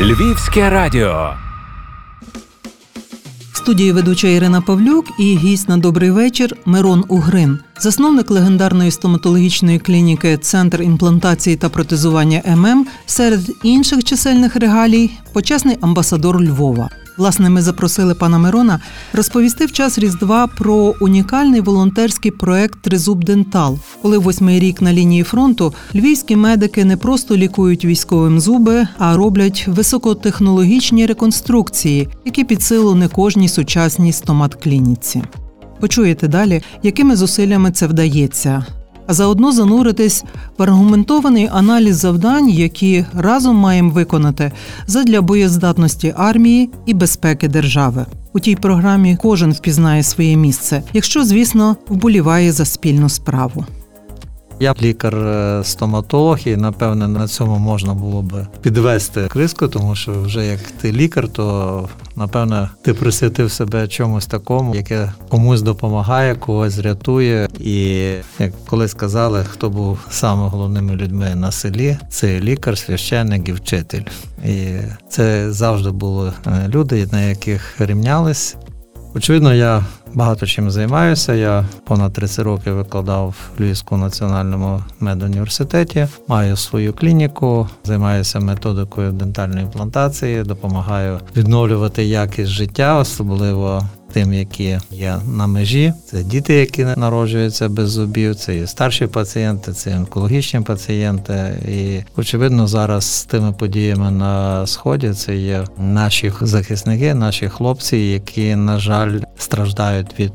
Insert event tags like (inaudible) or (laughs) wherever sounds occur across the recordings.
Львівське радіо. Студії ведуча Ірина Павлюк і гість на добрий вечір Мирон Угрин, засновник легендарної стоматологічної клініки Центр імплантації та протезування ММ серед інших чисельних регалій, почесний амбасадор Львова. Власне, ми запросили пана Мирона розповісти в час Різдва про унікальний волонтерський проект Тризуб Дентал, коли восьмий рік на лінії фронту львівські медики не просто лікують військовим зуби, а роблять високотехнологічні реконструкції, які під силу не кожній сучасній стомат-клініці. Почуєте далі, якими зусиллями це вдається а заодно зануритись в аргументований аналіз завдань, які разом маємо виконати задля боєздатності армії і безпеки держави. У тій програмі кожен впізнає своє місце, якщо, звісно, вболіває за спільну справу. Я лікар-стоматолог, і напевне на цьому можна було би підвести криску, тому що вже як ти лікар, то напевне ти присвятив себе чомусь такому, яке комусь допомагає, когось рятує. І як колись казали, хто був саме головними людьми на селі, це лікар, священник і вчитель. І це завжди були е, люди, на яких рівнялись. Очевидно, я багато чим займаюся. Я понад 30 років викладав в Львівському національному медуніверситеті, маю свою клініку, займаюся методикою дентальної імплантації, допомагаю відновлювати якість життя, особливо тим, які є на межі. Це діти, які народжуються без зубів, це і старші пацієнти, це онкологічні пацієнти. І очевидно, зараз з тими подіями на сході це є наші захисники, наші хлопці, які на жаль страждають від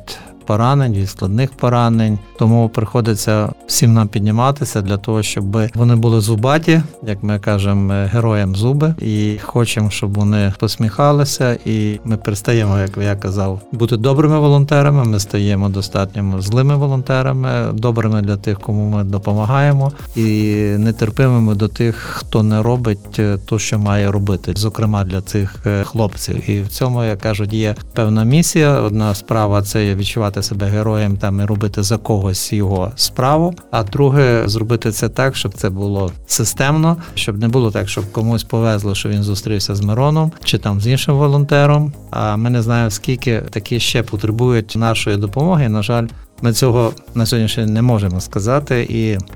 поранень, від складних поранень. Тому приходиться всім нам підніматися для того, щоб вони були зубаті, як ми кажемо, героям зуби, і хочемо, щоб вони посміхалися. І ми перестаємо, як я казав, бути добрими волонтерами. Ми стаємо достатньо злими волонтерами, добрими для тих, кому ми допомагаємо, і нетерпимими до тих, хто не робить то, що має робити, зокрема для цих е, хлопців. І в цьому як кажуть, є певна місія. Одна справа це відчувати відчувати себе героєм там і робити за когось його справу. А друге, зробити це так, щоб це було системно, щоб не було так, щоб комусь повезло, що він зустрівся з Мироном чи там з іншим волонтером. А ми не знаємо, скільки такі ще потребують нашої допомоги. На жаль. Ми цього на сьогодні не можемо сказати,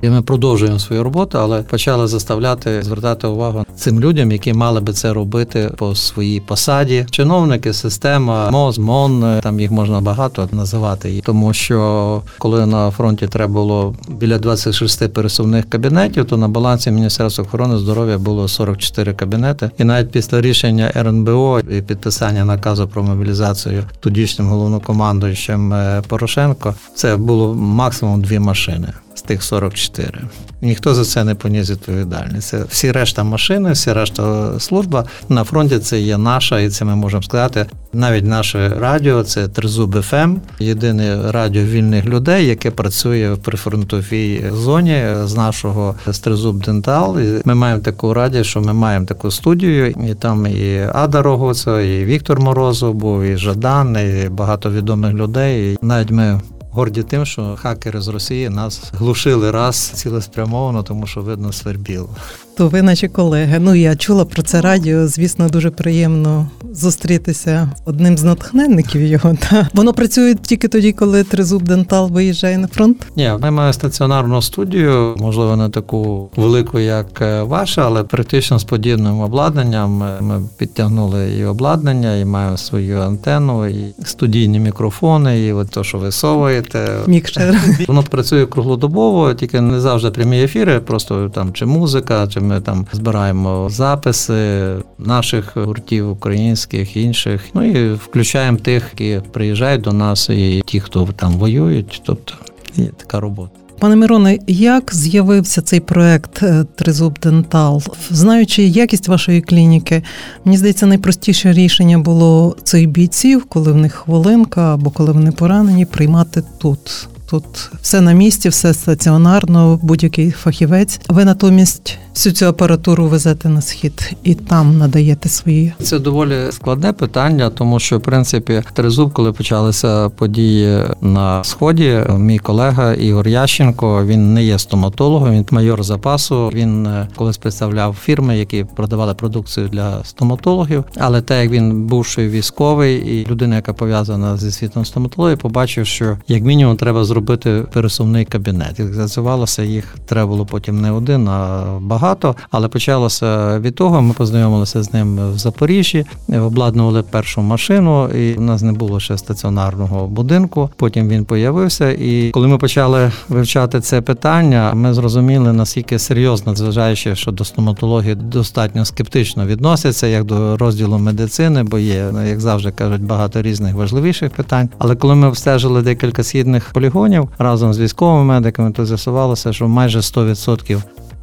і ми продовжуємо свою роботу, але почали заставляти звертати увагу цим людям, які мали би це робити по своїй посаді. Чиновники, система, МОЗ, МОН, там їх можна багато називати. Тому що коли на фронті треба було біля 26 пересувних кабінетів, то на балансі Міністерства охорони здоров'я було 44 кабінети. І навіть після рішення РНБО і підписання наказу про мобілізацію тодішнім головнокомандуючим е, Порошенко. Це було максимум дві машини з тих 44. Ніхто за це не поніс відповідальність. Це всі решта машини, всі решта служба на фронті. Це є наша, і це ми можемо сказати. Навіть наше радіо це Тризуб FM, ем, єдине радіо вільних людей, яке працює в прифронтовій зоні з нашого Тризуб Dental. І Ми маємо таку радіо, що ми маємо таку студію, і там і Ада Роговцева, і Віктор Морозов був, і Жадан, і багато відомих людей. І навіть ми горді тим, що хакери з Росії нас глушили раз цілеспрямовано, тому що видно свербіло. То ви наші колеги. Ну я чула про це радіо. Звісно, дуже приємно зустрітися одним з натхненників його. (laughs) Та воно працює тільки тоді, коли тризуб дентал виїжджає на фронт. Ні, ми маємо стаціонарну студію, можливо, не таку велику, як е, ваша, але практично з подібним обладнанням. Ми підтягнули і обладнання, і маємо свою антенну, і студійні мікрофони, і от то, що ви совуєте. Мікшер. Воно працює круглодобово, тільки не завжди прямі ефіри, просто там чи музика, чи ми там збираємо записи наших гуртів, українських, інших. Ну і включаємо тих, які приїжджають до нас, і ті, хто там воюють. Тобто є така робота. Пане Мироне, як з'явився цей проект е, Тризуб Дентал? Знаючи якість вашої клініки, мені здається, найпростіше рішення було цих бійців, коли в них хвилинка або коли вони поранені, приймати тут. Тут все на місці, все стаціонарно, будь-який фахівець. Ви натомість всю цю апаратуру везете на схід і там надаєте свої. Це доволі складне питання, тому що в принципі тризуб, коли почалися події на сході, мій колега Ігор Ященко він не є стоматологом, він майор запасу. Він е, колись представляв фірми, які продавали продукцію для стоматологів. Але те, як він бувший військовий і людина, яка пов'язана зі світом стоматології, побачив, що як мінімум треба зробити пересувний кабінет. І з'ясувалося, їх треба було потім не один, а багато. Але почалося від того. Ми познайомилися з ним в Запоріжжі, обладнували першу машину, і в нас не було ще стаціонарного будинку. Потім він появився. І коли ми почали вивчати це питання, ми зрозуміли наскільки серйозно, зважаючи, що до стоматології достатньо скептично відносяться, як до розділу медицини, бо є, як завжди кажуть, багато різних важливіших питань. Але коли ми обстежили декілька східних полігонів разом з військовими медиками, то з'ясувалося, що майже 100%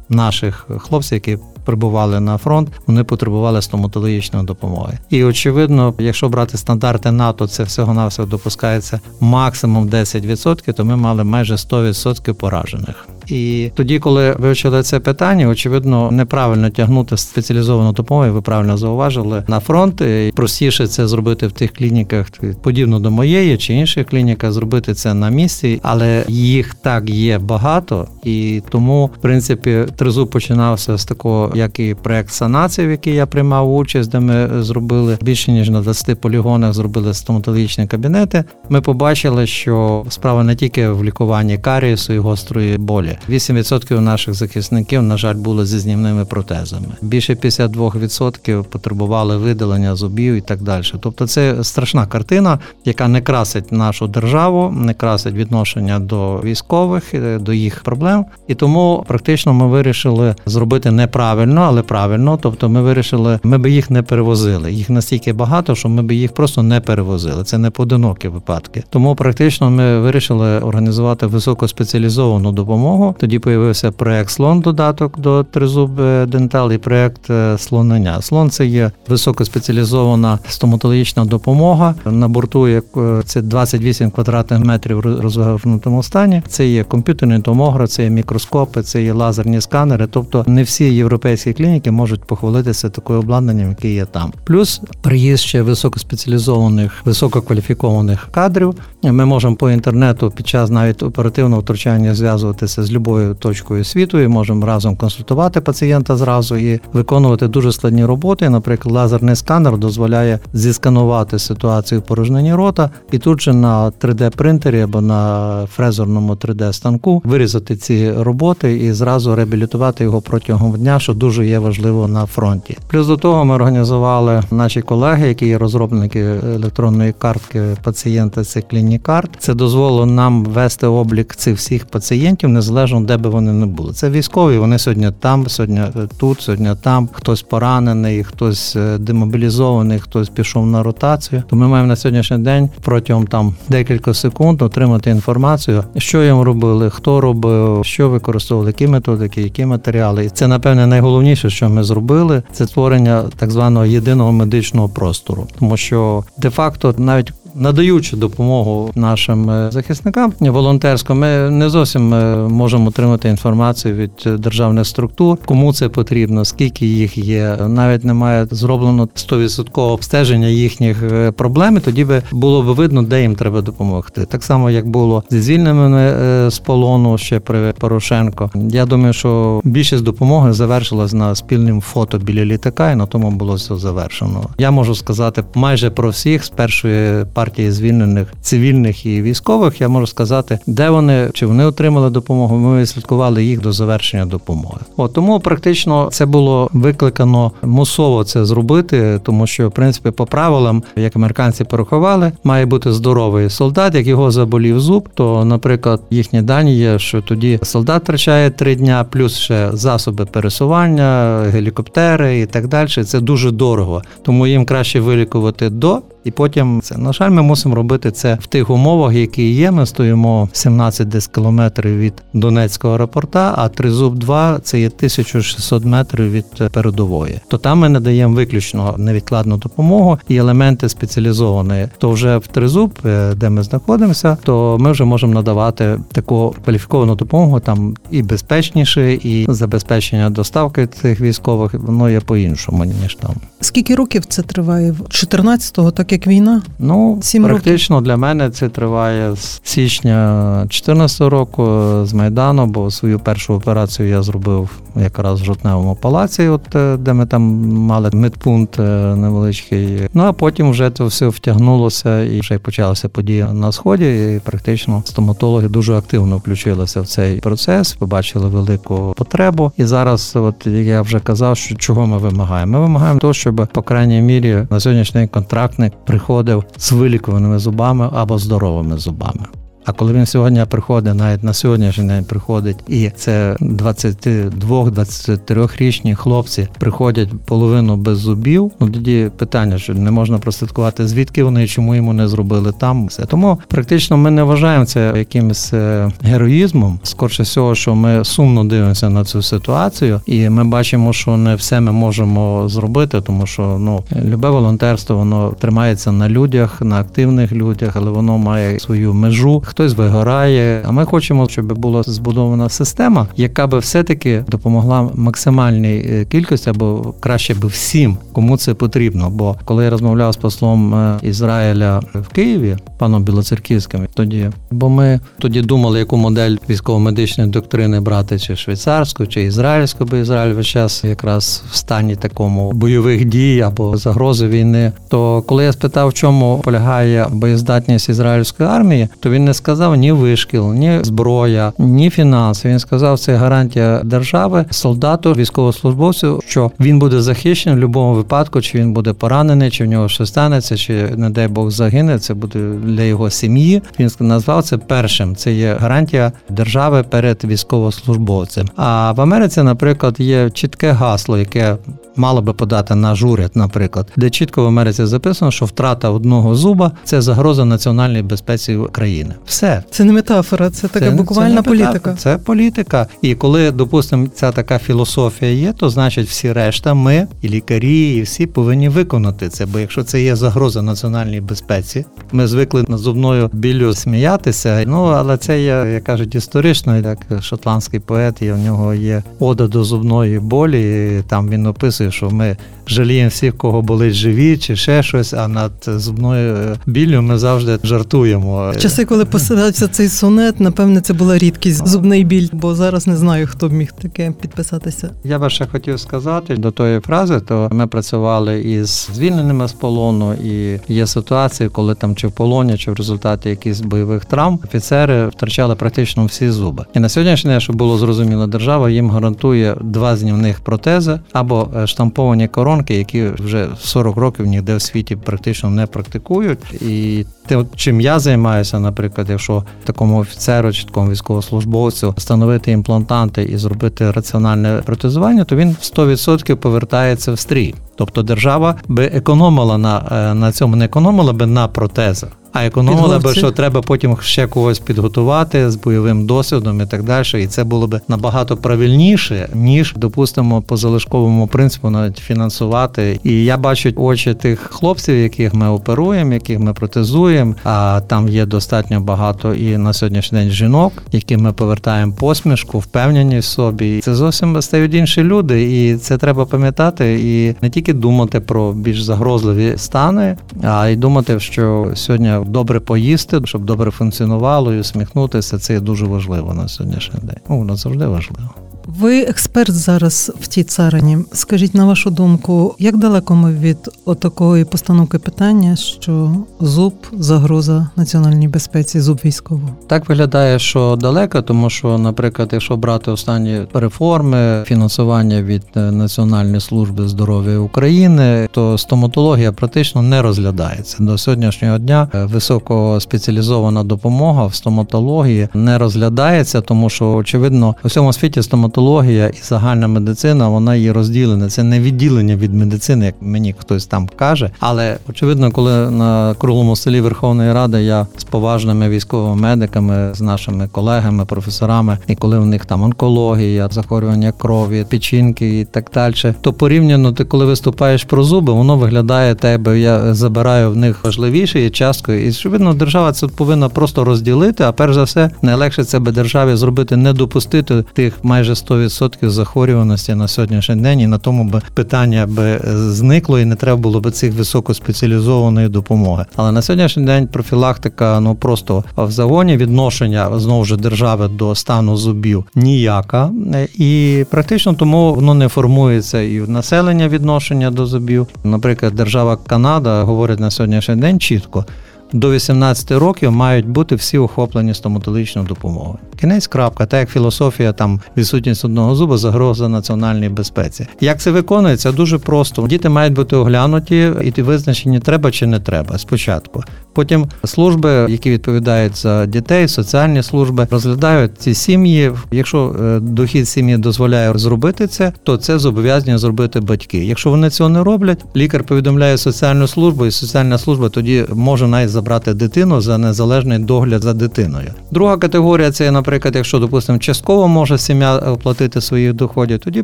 наших хлопців, які прибували на фронт, вони потребували стоматологічної допомоги. І очевидно, якщо брати стандарти НАТО, це всього навсього допускається максимум 10%, то ми мали майже 100% поражених. І тоді, коли вивчили це питання, очевидно, неправильно тягнути спеціалізовану допомогу, ви правильно зауважили на фронт. І Простіше це зробити в тих клініках, подібно до моєї чи інших клініках, зробити це на місці, але їх так є багато, і тому, в принципі, тризуб починався з такого, як і проект санації, в який я приймав участь, де ми зробили більше ніж на 20 полігонах, зробили стоматологічні кабінети. Ми побачили, що справа не тільки в лікуванні карієсу і гострої болі. 8% наших захисників, на жаль, були зі знімними протезами. Більше 52% потребували видалення зубів і так далі. Тобто, це страшна картина, яка не красить нашу державу, не красить відношення до військових, е, до їх проблем. І тому практично ми вирішили зробити неправильно, але правильно. Тобто, ми вирішили, ми би їх не перевозили. Їх настільки багато, що ми би їх просто не перевозили. Це не поодинокі випадки. Тому практично ми вирішили організувати високоспеціалізовану допомогу. Тоді появився проект слон додаток до тризуб дентал і проект слонення. Слон це є високоспеціалізована стоматологічна допомога. На борту як е, це 28 квадратних метрів розгорнутому стані. Це є комп'ютерний томограф, це є мікроскопи, це є лазерні сканери. Тобто не всі європейські клініки можуть похвалитися такою обладнанням, яке є там. Плюс приїзд ще високоспеціалізованих, висококваліфікованих кадрів. Ми можемо по інтернету під час навіть оперативного втручання зв'язуватися з любою точкою світу і можемо разом консультувати пацієнта зразу і виконувати дуже складні роботи. Наприклад, лазерний сканер дозволяє зісканувати ситуацію в порожненні рота і тут же на 3D-принтері або на фрезерному 3D-станку вирізати ці роботи і зразу реабілітувати його протягом дня, що дуже є важливо на фронті. Плюс до того ми організували наші колеги, які є розробники електронної картки пацієнта. Це клінікарт. Це дозволило нам вести облік цих всіх пацієнтів незалежно де би вони не були. Це військові, вони сьогодні там, сьогодні тут, сьогодні там. Хтось поранений, хтось е, демобілізований, хтось пішов на ротацію. То ми маємо на сьогоднішній день протягом там декілька секунд отримати інформацію, що їм робили, хто робив, що використовували, які методики, які матеріали. І це напевне найголовніше, що ми зробили, це створення так званого єдиного медичного простору, тому що де-факто навіть надаючи допомогу нашим е, захисникам волонтерсько, ми не зовсім е, можемо отримати інформацію від державних структур, кому це потрібно, скільки їх є. Навіть немає зроблено 100% обстеження їхніх е, проблем. Тоді би було б видно, де їм треба допомогти. Так само, як було зі звільненими з полону ще при Порошенко. Я думаю, що більшість допомоги завершилась на спільним фото біля літака, і на тому було все завершено. Я можу сказати майже про всіх з першої партії звільнених цивільних і військових, я можу сказати, де вони чи вони отримали допомогу. Ми слідкували їх до завершення допомоги. От тому практично це було викликано мусово це зробити, тому що в принципі по правилам, як американці порахували, має бути здоровий солдат. Як його заболів зуб, то, наприклад, їхні дані є, що тоді солдат втрачає три дня, плюс ще засоби пересування, гелікоптери і так далі. Це дуже дорого, тому їм краще вилікувати до І потім це на жаль, ми мусимо робити це в тих умовах, які є. Ми стоїмо 17 десь кілометрів від Донецького аеропорта, а Тризуб 2 це є 1600 метрів від передової. То там ми надаємо виключно невідкладну допомогу і елементи спеціалізованої. То вже в Тризуб, е, де ми знаходимося, то ми вже можемо надавати таку кваліфіковану допомогу там і безпечніше, і забезпечення доставки цих військових воно є по іншому ніж там. Скільки років це триває? 14-го, так як війна? Ну Сім практично років. для мене це триває з січня 2014 року з майдану, бо свою першу операцію я зробив якраз в жовтневому палаці, от е, де ми там мали медпункт е, невеличкий. Ну а потім вже це все втягнулося і вже почалися події на сході. І практично стоматологи дуже активно включилися в цей процес, побачили велику потребу. І зараз, от я вже казав, що чого ми вимагаємо? Ми вимагаємо того, щоб по крайній мірі на сьогоднішній контрактник приходив з вилікуваними зубами або здоровими зубами. А коли він сьогодні приходить, навіть на сьогоднішній день приходить, і це 22-23-річні хлопці приходять половину без зубів. Ну тоді питання, що не можна прослідкувати, звідки вони чому йому не зробили там. Все тому практично ми не вважаємо це якимось е, героїзмом. Скорше всього, що ми сумно дивимося на цю ситуацію, і ми бачимо, що не все ми можемо зробити, тому що ну любе волонтерство воно тримається на людях, на активних людях, але воно має свою межу хтось вигорає. А ми хочемо, щоб була збудована система, яка би все-таки допомогла максимальній е, кількості або краще би всім, кому це потрібно. Бо коли я розмовляв з послом е, Ізраїля в Києві, паном Білоцерківським, тоді, бо ми тоді думали, яку модель військово-медичної доктрини брати, чи швейцарську, чи ізраїльську, бо Ізраїль весь час якраз в стані такому бойових дій або загрози війни. То коли я спитав, в чому полягає боєздатність ізраїльської армії, то він не сказав ні вишкіл, ні зброя, ні фінанси. Він сказав, це гарантія держави, солдату, військовослужбовцю, що він буде захищений в будь-якому випадку, чи він буде поранений, чи в нього щось станеться, чи не дай Бог загине. Це буде для його сім'ї. Він назвав це першим. Це є гарантія держави перед військовослужбовцем. А в Америці, наприклад, є чітке гасло, яке мало би подати наш уряд, наприклад, де чітко в Америці записано, що втрата одного зуба це загроза національній безпеці країни. Все це не метафора, це така це, буквальна це політика. Метафора, це політика. І коли, допустимо, ця така філософія є, то значить всі решта, ми і лікарі, і всі повинні виконати це. Бо якщо це є загроза національній безпеці, ми звикли над зубною біллю сміятися. Ну але це є, як кажуть, історично, як шотландський поет, і в нього є ода до зубної болі. і Там він описує, що ми жаліємо всіх, кого болить живі, чи ще щось. А над зубною біллю ми завжди жартуємо. Часи, коли посадався цей сонет, напевне, це була рідкість зубний біль, бо зараз не знаю, хто б міг таке підписатися. Я би ще хотів сказати до тої фрази, то ми працювали із звільненими з полону, і є ситуації, коли там чи в полоні, чи в результаті якихось бойових травм офіцери втрачали практично всі зуби. І на сьогоднішній день, щоб було зрозуміло, держава їм гарантує два знімних протези або е, штамповані коронки, які вже 40 років ніде в світі практично не практикують. І те, чим я займаюся, наприклад, якщо такому офіцеру чи такому військовослужбовцю встановити імплантанти і зробити раціональне протезування, то він 100% повертається в стрій. Тобто держава би економила на е, на цьому, не економила би на протезах. А економили би, що треба потім ще когось підготувати з бойовим досвідом і так далі. І це було б набагато правильніше, ніж допустимо по залишковому принципу навіть фінансувати. І я бачу очі тих хлопців, яких ми оперуємо, яких ми протезуємо. А там є достатньо багато і на сьогоднішній день жінок, яким ми повертаємо посмішку, впевненість в собі. Це зовсім стають інші люди, і це треба пам'ятати і не тільки думати про більш загрозливі стани, а й думати, що сьогодні добре поїсти, щоб добре функціонувало і усміхнутися. Це є дуже важливо на сьогоднішній день. Ну, воно завжди важливо. Ви експерт зараз в тій царині. Скажіть на вашу думку, як далеко ми від отакої постановки питання, що зуб загроза національній безпеці, зуб військово? Так виглядає, що далеко, тому що, наприклад, якщо брати останні реформи, фінансування від е, Національної служби здоров'я України, то стоматологія практично не розглядається до сьогоднішнього дня. Е, високоспеціалізована допомога в стоматології не розглядається, тому що очевидно у всьому світі стоматологія стоматологія і загальна медицина, вона є розділена. Це не відділення від медицини, як мені хтось там каже. Але очевидно, коли на круглому столі Верховної Ради я з поважними військовими медиками, з нашими колегами, професорами, і коли в них там онкологія, захворювання крові, печінки і так далі, то порівняно ти, коли виступаєш про зуби, воно виглядає тебе. Я забираю в них важливіше і часткою. І очевидно, держава це повинна просто розділити. А перш за все, найлегше це би державі зробити, не допустити тих майже 100% захворюваності на сьогоднішній день, і на тому би питання би зникло, і не треба було би цих високоспеціалізованої допомоги. Але на сьогоднішній день профілактика ну просто в загоні відношення знову ж держави до стану зубів ніяка, і практично тому воно не формується і в населення відношення до зубів. Наприклад, держава Канада говорить на сьогоднішній день чітко до 18 років мають бути всі охоплені стоматологічною допомогою. Кінець крапка, так як філософія, там відсутність одного зуба, загроза національній безпеці. Як це виконується? Дуже просто. Діти мають бути оглянуті і визначені треба чи не треба спочатку. Потім служби, які відповідають за дітей, соціальні служби, розглядають ці сім'ї. Якщо е, дохід сім'ї дозволяє зробити це, то це зобов'язання зробити батьки. Якщо вони цього не роблять, лікар повідомляє соціальну службу, і соціальна служба тоді може навіть забрати дитину за незалежний догляд за дитиною. Друга категорія це, наприклад, якщо допустимо, частково може сім'я оплатити своїх доходів, тоді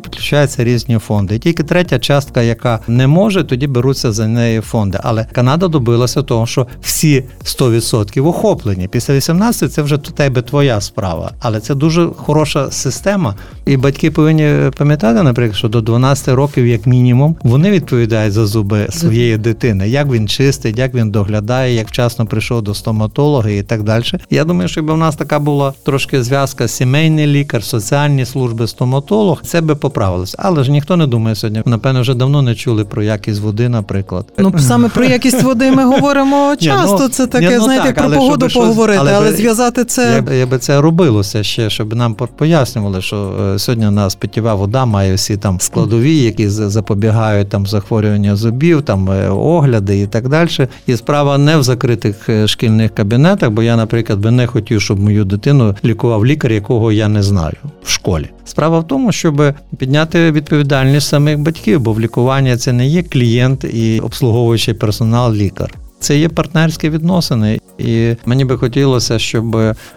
підключаються різні фонди. І тільки третя частка, яка не може, тоді беруться за неї фонди. Але Канада добилася того, що всі 100% охоплені. Після 18 це вже тебе твоя справа, але це дуже хороша система. І батьки повинні пам'ятати, наприклад, що до 12 років, як мінімум, вони відповідають за зуби своєї дитини, як він чистить, як він доглядає, як вчасно прийшов до стоматолога і так далі. Я думаю, що якби в нас така була трошки зв'язка сімейний лікар, соціальні служби, стоматолог, це би поправилося. Але ж ніхто не думає сьогодні. Напевно, вже давно не чули про якість води, наприклад. Ну саме про якість води ми (laughs) говоримо часто. Ну, це таке, ну, знаєте, так, про погоду поговорити, але, але зв'язати це. Якби це робилося ще, щоб нам пояснювали, що е, сьогодні у нас питєва вода має всі там складові, які запобігають там захворювання зубів, там е, огляди і так далі. І справа не в закритих е, шкільних кабінетах, бо я, наприклад, би не хотів, щоб мою дитину лікував лікар, якого я не знаю в школі. Справа в тому, щоб підняти відповідальність самих батьків, бо в лікуванні це не є клієнт і обслуговуючий персонал лікар. Це є партнерські відносини, і мені би хотілося, щоб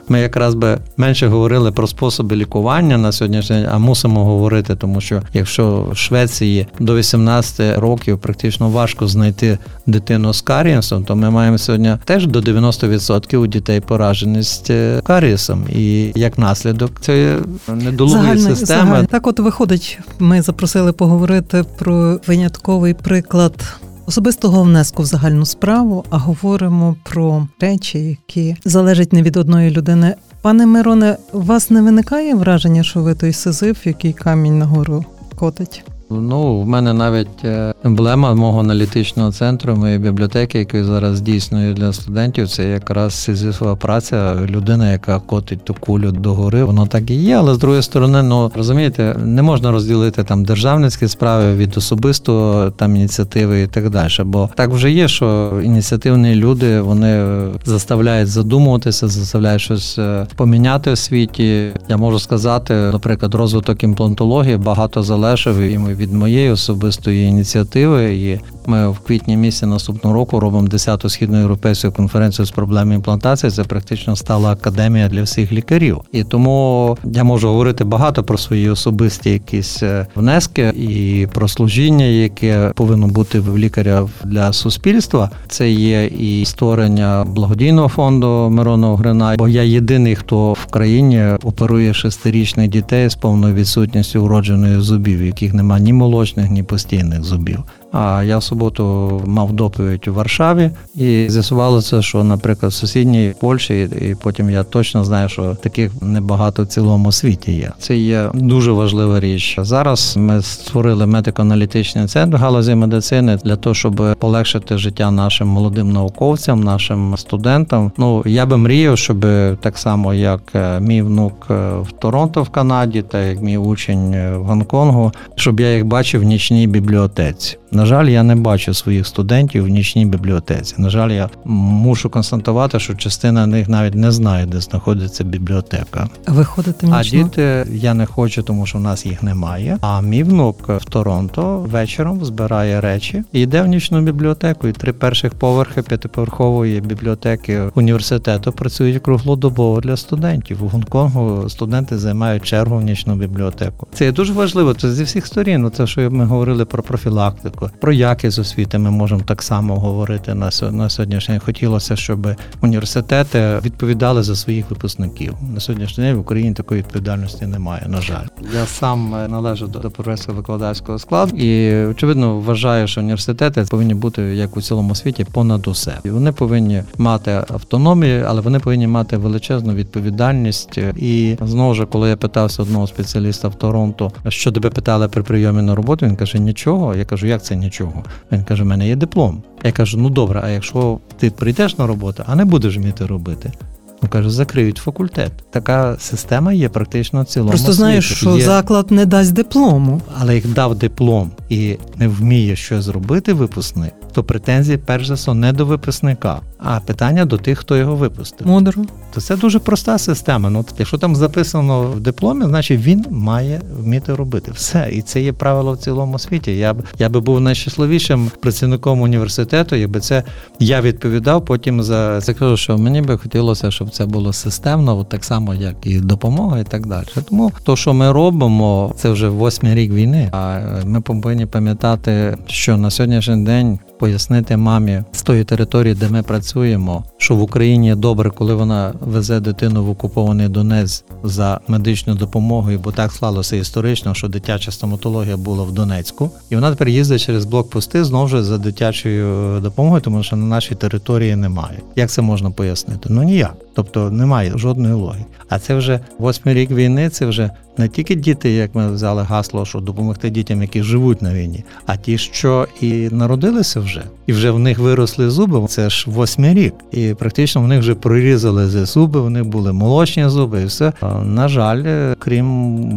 ми якраз би менше говорили про способи лікування на сьогоднішній день, а мусимо говорити, тому що якщо в Швеції до 18 років практично важко знайти дитину з карієсом, то ми маємо сьогодні теж до 90% у дітей пораженість е, карієсом. І як наслідок це недолугої системи. Загальний. Так, от виходить, ми запросили поговорити про винятковий приклад особистого внеску в загальну справу, а говоримо про речі, які залежать не від одної людини. Пане Мироне, у вас не виникає враження, що ви той сизиф, який камінь нагору котить? Ну, в мене навіть е, емблема мого аналітичного центру, моєї бібліотеки, яку зараз здійснюю для студентів, це якраз сизифова праця, людина, яка котить ту кулю догори. Воно так і є, але з другої сторони, ну розумієте, не можна розділити там державницькі справи від особистого там ініціативи і так далі. Бо так вже є, що ініціативні люди вони заставляють задумуватися, заставляють щось е, поміняти у світі. Я можу сказати, наприклад, розвиток імплантології багато залежав і ми від моєї особистої ініціативи. І ми в квітні місяці наступного року робимо 10-ту східноєвропейську конференцію з проблем імплантації. Це практично стала академія для всіх лікарів. І тому я можу говорити багато про свої особисті якісь е, внески і про служіння, яке повинно бути в лікаря для суспільства. Це є і створення благодійного фонду Мирона Огрина, бо я єдиний, хто в країні оперує шестирічних дітей з повною відсутністю уродженої зубів, яких немає ні молочних, ні постійних зубів. А я в суботу мав доповідь у Варшаві, і з'ясувалося, що, наприклад, в сусідній Польщі, і потім я точно знаю, що таких небагато в цілому світі є. Це є дуже важлива річ. Зараз ми створили медико-аналітичний центр галузі медицини для того, щоб полегшити життя нашим молодим науковцям, нашим студентам. Ну я би мріяв, щоб так само, як е, мій внук е, в Торонто в Канаді, та як мій учень е, в Гонконгу, щоб я їх бачив в нічній бібліотеці На жаль, я не бачу своїх студентів в нічній бібліотеці. На жаль, я мушу констатувати, що частина них навіть не знає, де знаходиться бібліотека. Ви ходите нічно? А діти я не хочу, тому що в нас їх немає. А мій внук в Торонто вечором збирає речі і йде в нічну бібліотеку. І три перших поверхи п'ятиповерхової бібліотеки університету працюють круглодобово для студентів. У Гонконгу студенти займають чергу в нічну бібліотеку. Це є дуже важливо. Це зі всіх сторін. Це що ми говорили про профілактику, про якість освіти. Ми можемо так само говорити на на сьогоднішній день. Хотілося, щоб університети відповідали за своїх випускників. На сьогоднішній день в Україні такої відповідальності немає. На жаль, я сам належу до професора викладацького складу і очевидно вважаю, що університети повинні бути як у цілому світі понад усе. І Вони повинні мати автономію, але вони повинні мати величезну відповідальність. І знову ж, коли я питався одного спеціаліста в Торонто, що тебе питали при прийомі на роботу, він каже: нічого. Я кажу, як це нічого? Він каже: у мене є диплом. Я кажу, ну добре, а якщо ти прийдеш на роботу, а не будеш вміти робити. Ну каже, закриють факультет. Така система є практично в цілому. Просто знаєш, що є... заклад не дасть диплому. Але як дав диплом і не вміє щось зробити випускник, то претензії перш за все не до випускника, а питання до тих, хто його випустив. Мудро. То це дуже проста система. Ну якщо там записано в дипломі, значить він має вміти робити все. І це є правило в цілому світі. Я б я би був найщасливішим працівником університету, якби це я відповідав потім за це. Кажу, що мені би хотілося, щоб це було системно, так само, як і допомога, і так далі. Тому то, що ми робимо, це вже восьмий рік війни. А ми повинні пам'ятати, що на сьогоднішній день пояснити мамі з тої території, де ми працюємо, що в Україні добре, коли вона везе дитину в окупований Донець за медичною допомогою, бо так склалося історично, що дитяча стоматологія була в Донецьку, і вона тепер їздить через блокпости знову ж за дитячою допомогою, тому що на нашій території немає. Як це можна пояснити? Ну ніяк. Тобто немає жодної логіки. А це вже восьмий рік війни. Це вже не тільки діти, як ми взяли гасло, що допомогти дітям, які живуть на війні, а ті, що і народилися вже, dobrze. І вже в них виросли зуби. Це ж восьмий рік, і практично в них вже прорізали зуби. В них були молочні зуби, і все на жаль, крім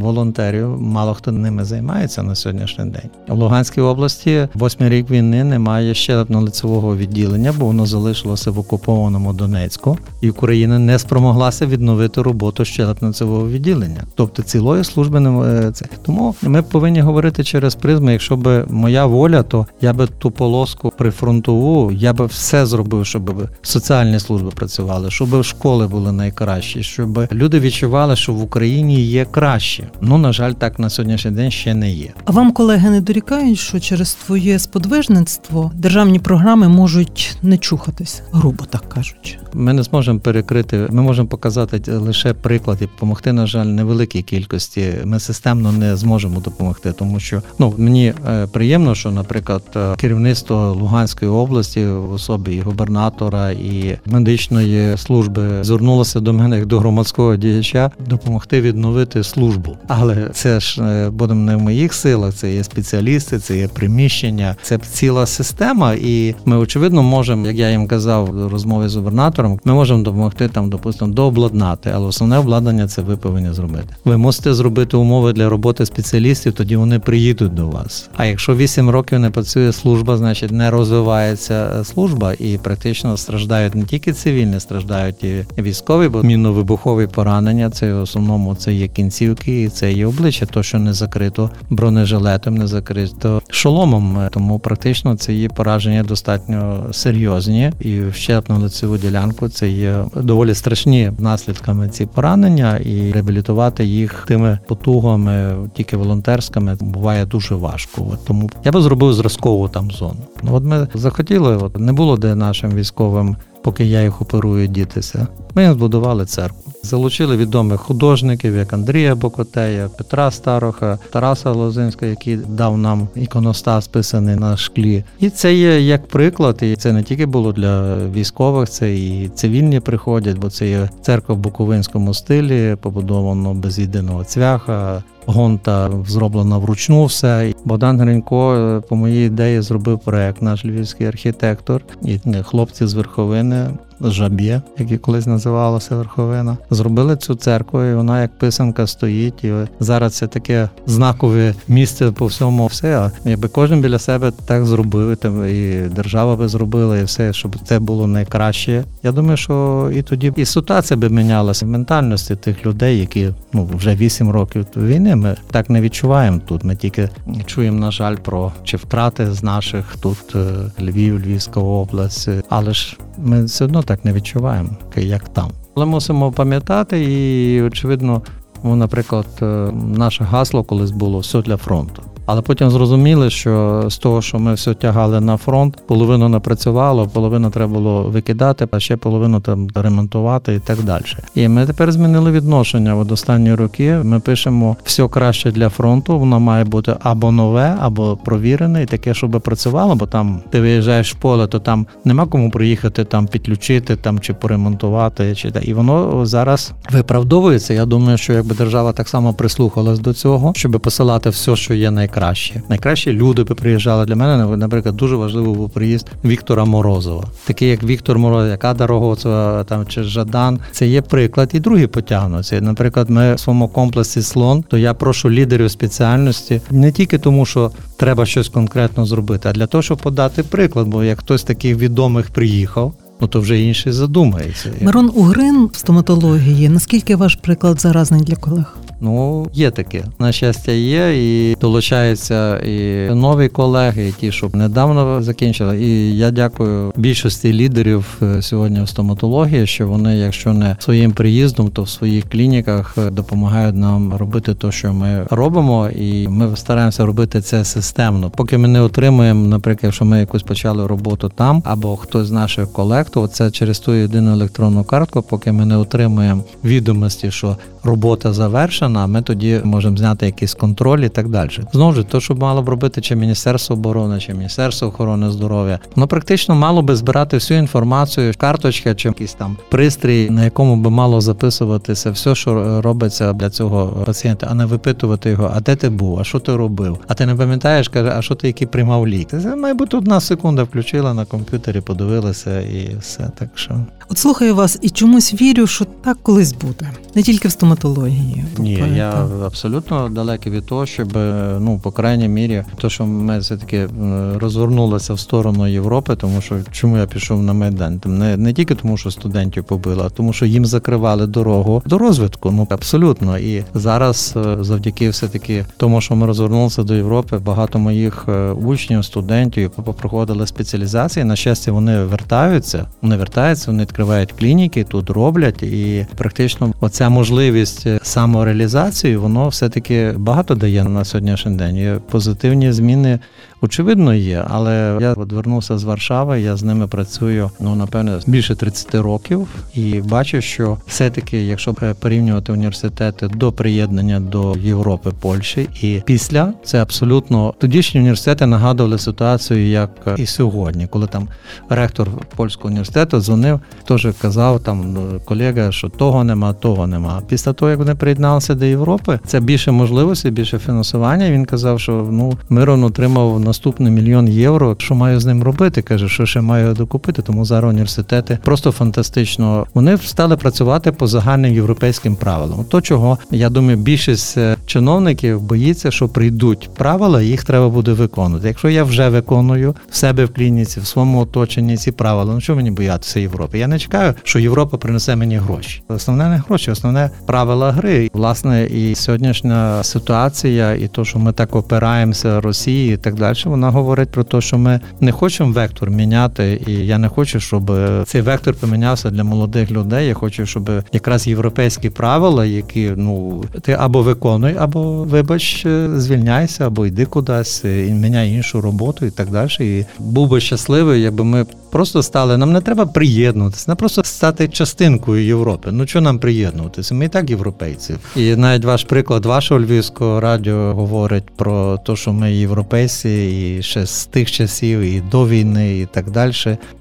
волонтерів, мало хто ними займається на сьогоднішній день. В Луганській області восьмий рік війни немає щелепно-лицевого відділення, бо воно залишилося в окупованому Донецьку, і Україна не спромоглася відновити роботу щелепно-лицевого відділення, тобто цілої служби не це. Тому ми повинні говорити через призму. Якщо б моя воля, то я би ту полоску прифронтову, я би все зробив, щоб соціальні служби працювали, щоб школи були найкращі, щоб люди відчували, що в Україні є краще. Ну на жаль, так на сьогоднішній день ще не є. А вам колеги не дорікають, що через твоє сподвижництво державні програми можуть не чухатись, грубо так кажучи. Ми не зможемо перекрити. Ми можемо показати лише приклад і допомогти, на жаль, невеликій кількості ми системно не зможемо допомогти, тому що ну мені е, приємно, що, наприклад, е, керівництво Луганської області в особі і губернатора і медичної служби звернулося до мене як до громадського діяча допомогти відновити службу. Але це ж е, будемо не в моїх силах. Це є спеціалісти, це є приміщення, це ціла система, і ми очевидно можемо, як я їм казав в розмові з губернатором, ми можемо допомогти там, допустимо, дообладнати, але основне обладнання це ви повинні зробити. Ви мусите зробити умови для роботи спеціалістів, тоді вони приїдуть до вас. А якщо 8 років не працює служба, значить не розвивається е, служба і практично страждають не тільки цивільні, страждають і військові, бо мінно-вибухові поранення це в основному це є кінцівки, і це є обличчя, то що не закрито бронежилетом, не закрито шоломом. Тому практично це є пораження достатньо серйозні, і в щепну лицеву ділянку це є доволі страшні наслідками ці поранення, і реабілітувати їх тими потугами, тільки волонтерськими, буває дуже важко. Тому я би зробив зразкову там зону. Ну от ми захотіли, от не було де нашим військовим, поки я їх оперую, дітися. Ми збудували церкву. Залучили відомих художників, як Андрія Бокотея, Петра Староха, Тараса Лозинського, який дав нам іконостас писаний на шклі. І це є як приклад, і це не тільки було для військових, це і цивільні приходять, бо це є церква в Буковинському стилі, побудовано без єдиного цвяха. Гонта зроблена вручну все. Богдан Гринько, е, по моїй ідеї, зробив проект наш львівський архітектор, і хлопці з верховини Жаб'є, яке колись називалося Верховина. Зробили цю церкву, і вона як писанка стоїть. І зараз це таке знакове місце по всьому. Все якби кожен біля себе так зробив, і держава би зробила, і все, щоб це було найкраще. Я думаю, що і тоді і ситуація би мінялася в ментальності тих людей, які ну вже 8 років війни. Ми так не відчуваємо тут. Ми тільки чуємо, на жаль, про чи втрати з наших тут е, Львів, Львівська область, але ж ми все одно так не відчуваємо, як там. Але мусимо пам'ятати, і очевидно, ну, наприклад, е, наше гасло колись було все для фронту. Але потім зрозуміли, що з того, що ми все тягали на фронт, половину не працювало, половину треба було викидати, а ще половину там ремонтувати і так далі. І ми тепер змінили відношення в останні роки. Ми пишемо все краще для фронту. Воно має бути або нове, або провірене, і таке, щоб працювало. Бо там ти виїжджаєш в поле, то там нема кому приїхати там підключити там чи поремонтувати. Чи і воно зараз виправдовується. Я думаю, що якби держава так само прислухалась до цього, щоб посилати все, що є найкраще найкраще. Люди би приїжджали для мене. Наприклад, дуже важливий був приїзд Віктора Морозова, такий як Віктор Морозов, як Ада там чи Жадан. Це є приклад, і другі потягнуться. Наприклад, ми в своєму комплексі слон, то я прошу лідерів спеціальності не тільки тому, що треба щось конкретно зробити, а для того, щоб подати приклад. Бо як хтось таких відомих приїхав. Ну, то вже інший задумається. Мирон Угрин в стоматології. Наскільки ваш приклад заразний для колег? Ну, є таке. На щастя, є, і долучаються і нові колеги, і ті, що недавно закінчили. І я дякую більшості лідерів е, сьогодні в стоматології, що вони, якщо не своїм приїздом, то в своїх клініках е, допомагають нам робити те, що ми робимо, і ми стараємося робити це системно. Поки ми не отримуємо, наприклад, якщо ми якусь почали роботу там, або хтось з наших колег, то це через ту єдину електронну картку, поки ми не отримуємо відомості, що робота завершена, ми тоді можемо зняти якийсь контроль і так далі. Знову ж то, що мало б робити чи Міністерство оборони, чи Міністерство охорони здоров'я, воно практично мало би збирати всю інформацію, карточка чи якийсь там пристрій, на якому би мало записуватися все, що робиться для цього пацієнта, а не випитувати його, а де ти був, а що ти робив? А ти не пам'ятаєш, каже, а що ти який приймав лік? Це має одна секунда включила на комп'ютері, подивилася і все так що. От слухаю вас і чомусь вірю, що так колись буде, не тільки в стоматології. Ні, тобто, я так. абсолютно далекий від того, щоб ну по крайній мірі, то що ми все таки розвернулися в сторону Європи, тому що чому я пішов на майдан? Не не тільки тому, що студентів побили, а тому, що їм закривали дорогу до розвитку. Ну абсолютно. І зараз, е, завдяки все таки тому, що ми розвернулися до Європи, багато моїх е, учнів, студентів проходили спеціалізації. На щастя, вони вертаються. Вони вертаються, вони відкривають клініки, тут роблять, і практично оця можливість самореалізації, воно все-таки багато дає на сьогоднішній день. Є позитивні зміни очевидно є, але я от з Варшави. Я з ними працюю ну напевне більше 30 років, і бачу, що все-таки, якщо порівнювати університети до приєднання до Європи, Польщі, і після це абсолютно тодішні університети нагадували ситуацію, як і сьогодні, коли там ректор польського університету дзвонив, теж казав там ну, колега, що того нема, того нема. Після того, як вони приєдналися до Європи, це більше можливостей, більше фінансування. Він казав, що ну Мирон отримав наступний мільйон євро. Що маю з ним робити? Каже, що ще маю докупити. Тому зараз університети просто фантастично. Вони стали працювати по загальним європейським правилам. То чого я думаю, більшість е, чиновників боїться, що прийдуть правила, їх треба буде виконувати. Якщо я вже виконую в себе в клініці, в своєму оточенні ці правила, ну що мені боятися Європи? Я не чекаю, що Європа принесе мені гроші. Основне не гроші, основне правила гри. Власне, і сьогоднішня ситуація, і то, що ми так опираємося Росії, і так далі вона говорить про те, що ми не хочемо вектор міняти, і я не хочу, щоб цей вектор помінявся для молодих людей. Я хочу, щоб якраз європейські правила, які ну ти або виконуй, або вибач, звільняйся, або йди кудись, і міняй іншу роботу і так далі. І був би щасливий, якби ми просто стали. Нам не треба приєднуватися, не просто стати частинкою Європи. Ну що нам приєднуватися? Ми і так європейці. І навіть ваш приклад вашого львівського радіо говорить про те, що ми європейці, і ще з тих часів, і до війни, і так далі.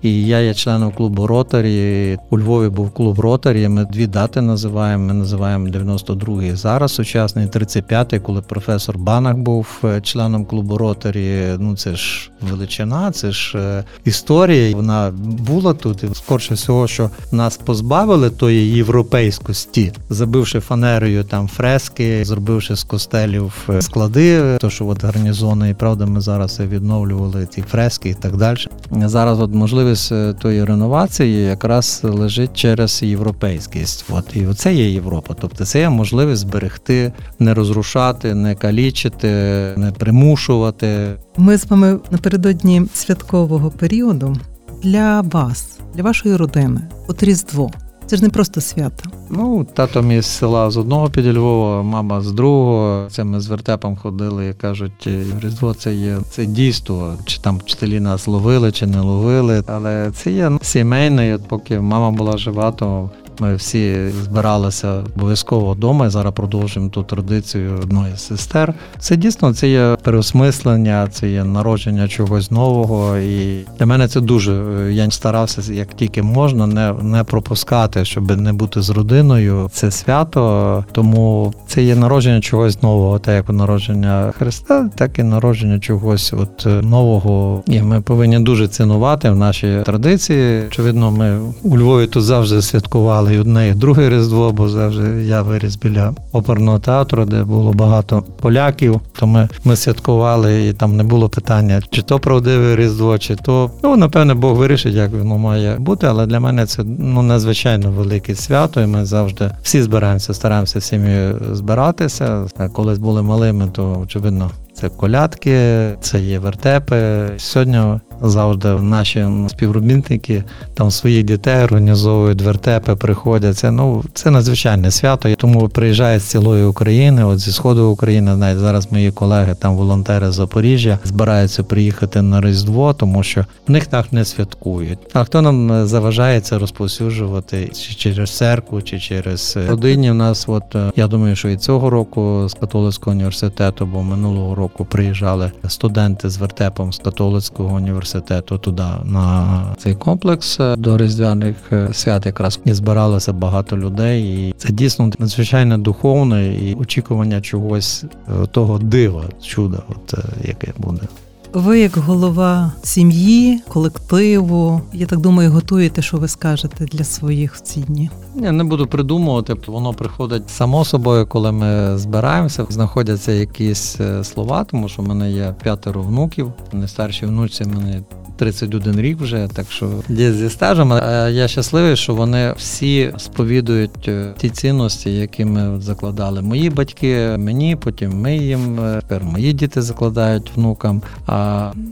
І я є членом клубу Ротарі. У Львові був клуб Ротарі. Ми дві дати називаємо. Ми називаємо 92-й зараз сучасний, 35-й, коли професор Банах був е, членом клубу Ротарі. Ну це ж величина, це ж е, історія вона була тут. І скорше всього, що нас позбавили тої європейськості, забивши фанерою там фрески, зробивши з костелів е, склади, то що от гарнізони, і правда, ми зараз відновлювали ті фрески і так далі. Зараз от можливість е, тої реновації якраз лежить через європейськість. От і оце є Європа. Тобто це є можливість зберегти, не розрушати, не калічити, не примушувати. Ми з вами напередодні святкового періоду для вас, для вашої родини, от Різдво. Це ж не просто свято. Ну, тато мій з села з одного під Львова, мама з другого. Це ми з вертепом ходили і кажуть, Різдво це є це дійство. Чи там вчителі нас ловили, чи не ловили. Але це є сімейне. Поки мама була жива, то ми всі збиралися обов'язково вдома і зараз продовжуємо ту традицію одної з сестер. Це дійсно це є переосмислення, це є народження чогось нового. І для мене це дуже. Я старався як тільки можна, не не пропускати, щоб не бути з родиною. Це свято, тому це є народження чогось нового, так як народження Христа, так і народження чогось от нового. І ми повинні дуже цінувати в нашій традиції. Очевидно, ми у Львові тут завжди святкували святкували і одне, і друге Різдво, бо завжди я виріс біля оперного театру, де було багато поляків. То ми ми святкували, і там не було питання, чи то правдиве Різдво, чи то. Ну, напевне, Бог вирішить, як воно має бути. Але для мене це ну надзвичайно велике свято, і ми завжди всі збираємося, стараємося сім'єю збиратися. Колись були малими, то очевидно. Це колядки, це є вертепи. Сьогодні завжди наші співробітники там своїх дітей організовують вертепи, приходять. Це ну це надзвичайне свято. Тому приїжджають з цілої України, от зі сходу України. Навіть зараз мої колеги, там волонтери з Запоріжжя, збираються приїхати на Різдво, тому що в них так не святкують. А хто нам заважає це розповсюджувати чи через церкву, чи через родині? У нас, от я думаю, що і цього року з католицького університету, бо минулого року приїжджали студенти з вертепом з католицького університету університету туди на цей комплекс до різдвяних е, свят якраз і збиралося багато людей, і це дійсно надзвичайно духовне і очікування чогось е, того дива, чуда, от е, яке буде. Ви, як голова сім'ї, колективу, я так думаю, готуєте, що ви скажете для своїх в ці дні. Я не буду придумувати, воно приходить само собою, коли ми збираємося. Знаходяться якісь слова, тому що в мене є п'ятеро внуків. Найстарші внуці мене 31 рік вже, так що є зі стажем. Я щасливий, що вони всі сповідують е, ті цінності, які ми закладали. Мої батьки мені, потім ми їм. Е, тепер мої діти закладають внукам. А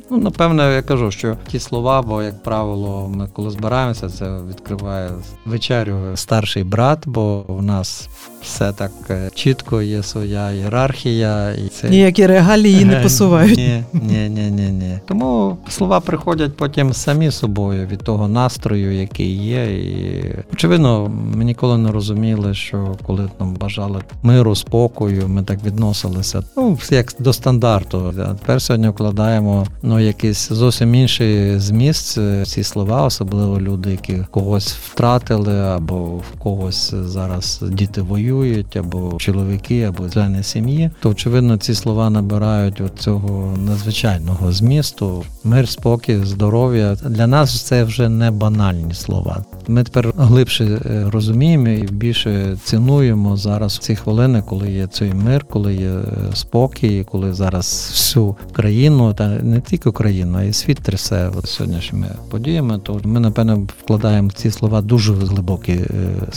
ну напевно, я кажу, що ті слова, бо як правило, ми коли збираємося, це відкриває вечерю старший брат, бо в нас все так е, чітко, є своя ієрархія, і це ніякі регалії не посувають. Ні, ні, ні, ні, ні. Тому слова приходять потім самі собою від того настрою, який є. І очевидно, ми ніколи не розуміли, що коли нам бажали миру, спокою, ми так відносилися. Ну, як до стандарту. А тепер сьогодні вкладаємо ну, якийсь зовсім інший зміст. Е, ці слова, особливо люди, які когось втратили, або в когось зараз діти воюють або чоловіки, або члени сім'ї, то очевидно ці слова набирають цього надзвичайного змісту. Мир, спокій, здоров'я. Для нас це вже не банальні слова. Ми тепер глибше е, розуміємо і більше цінуємо зараз ці хвилини, коли є цей мир, коли є е, спокій, коли зараз всю країну, та не тільки країну, а й світ трясе сьогоднішніми подіями. То ми напевно вкладаємо ці слова дуже глибокі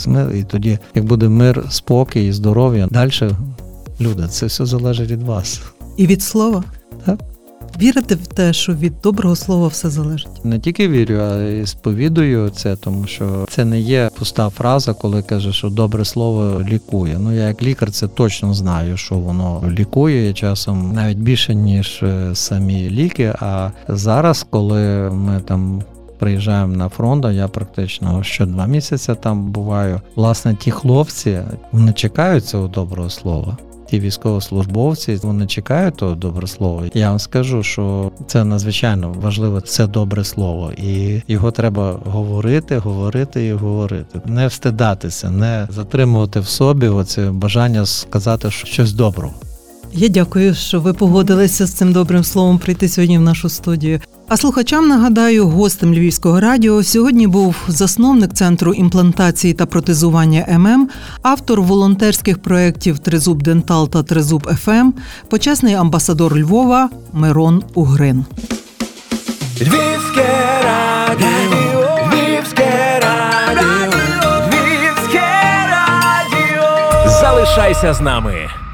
е, і тоді, як буде мир, спокій, здоров'я. Далі люди, це все залежить від вас. І від слова? Так. Вірите в те, що від доброго слова все залежить? Не тільки вірю, а й сповідую це, тому що це не є пуста фраза, коли каже, що добре слово лікує. Ну я як лікар це точно знаю, що воно лікує часом навіть більше ніж е, самі ліки. А зараз, коли ми там приїжджаємо на фронт, я практично що два місяці там буваю. Власне, ті хлопці вони чекають цього доброго слова. Ті військовослужбовці вони чекають того добре слово. Я вам скажу, що це надзвичайно важливо, це добре слово, і його треба говорити, говорити і говорити, не встидатися, не затримувати в собі оце бажання сказати щось доброго. Я дякую, що ви погодилися з цим добрим словом прийти сьогодні в нашу студію. А слухачам нагадаю, гостем Львівського радіо сьогодні був засновник центру імплантації та протезування ММ, автор волонтерських проєктів Тризуб Дентал та Тризуб ФМ, почесний амбасадор Львова Мирон Угрин. Львівське радіо, Львівське радіо, Львівське радіо. Залишайся з нами.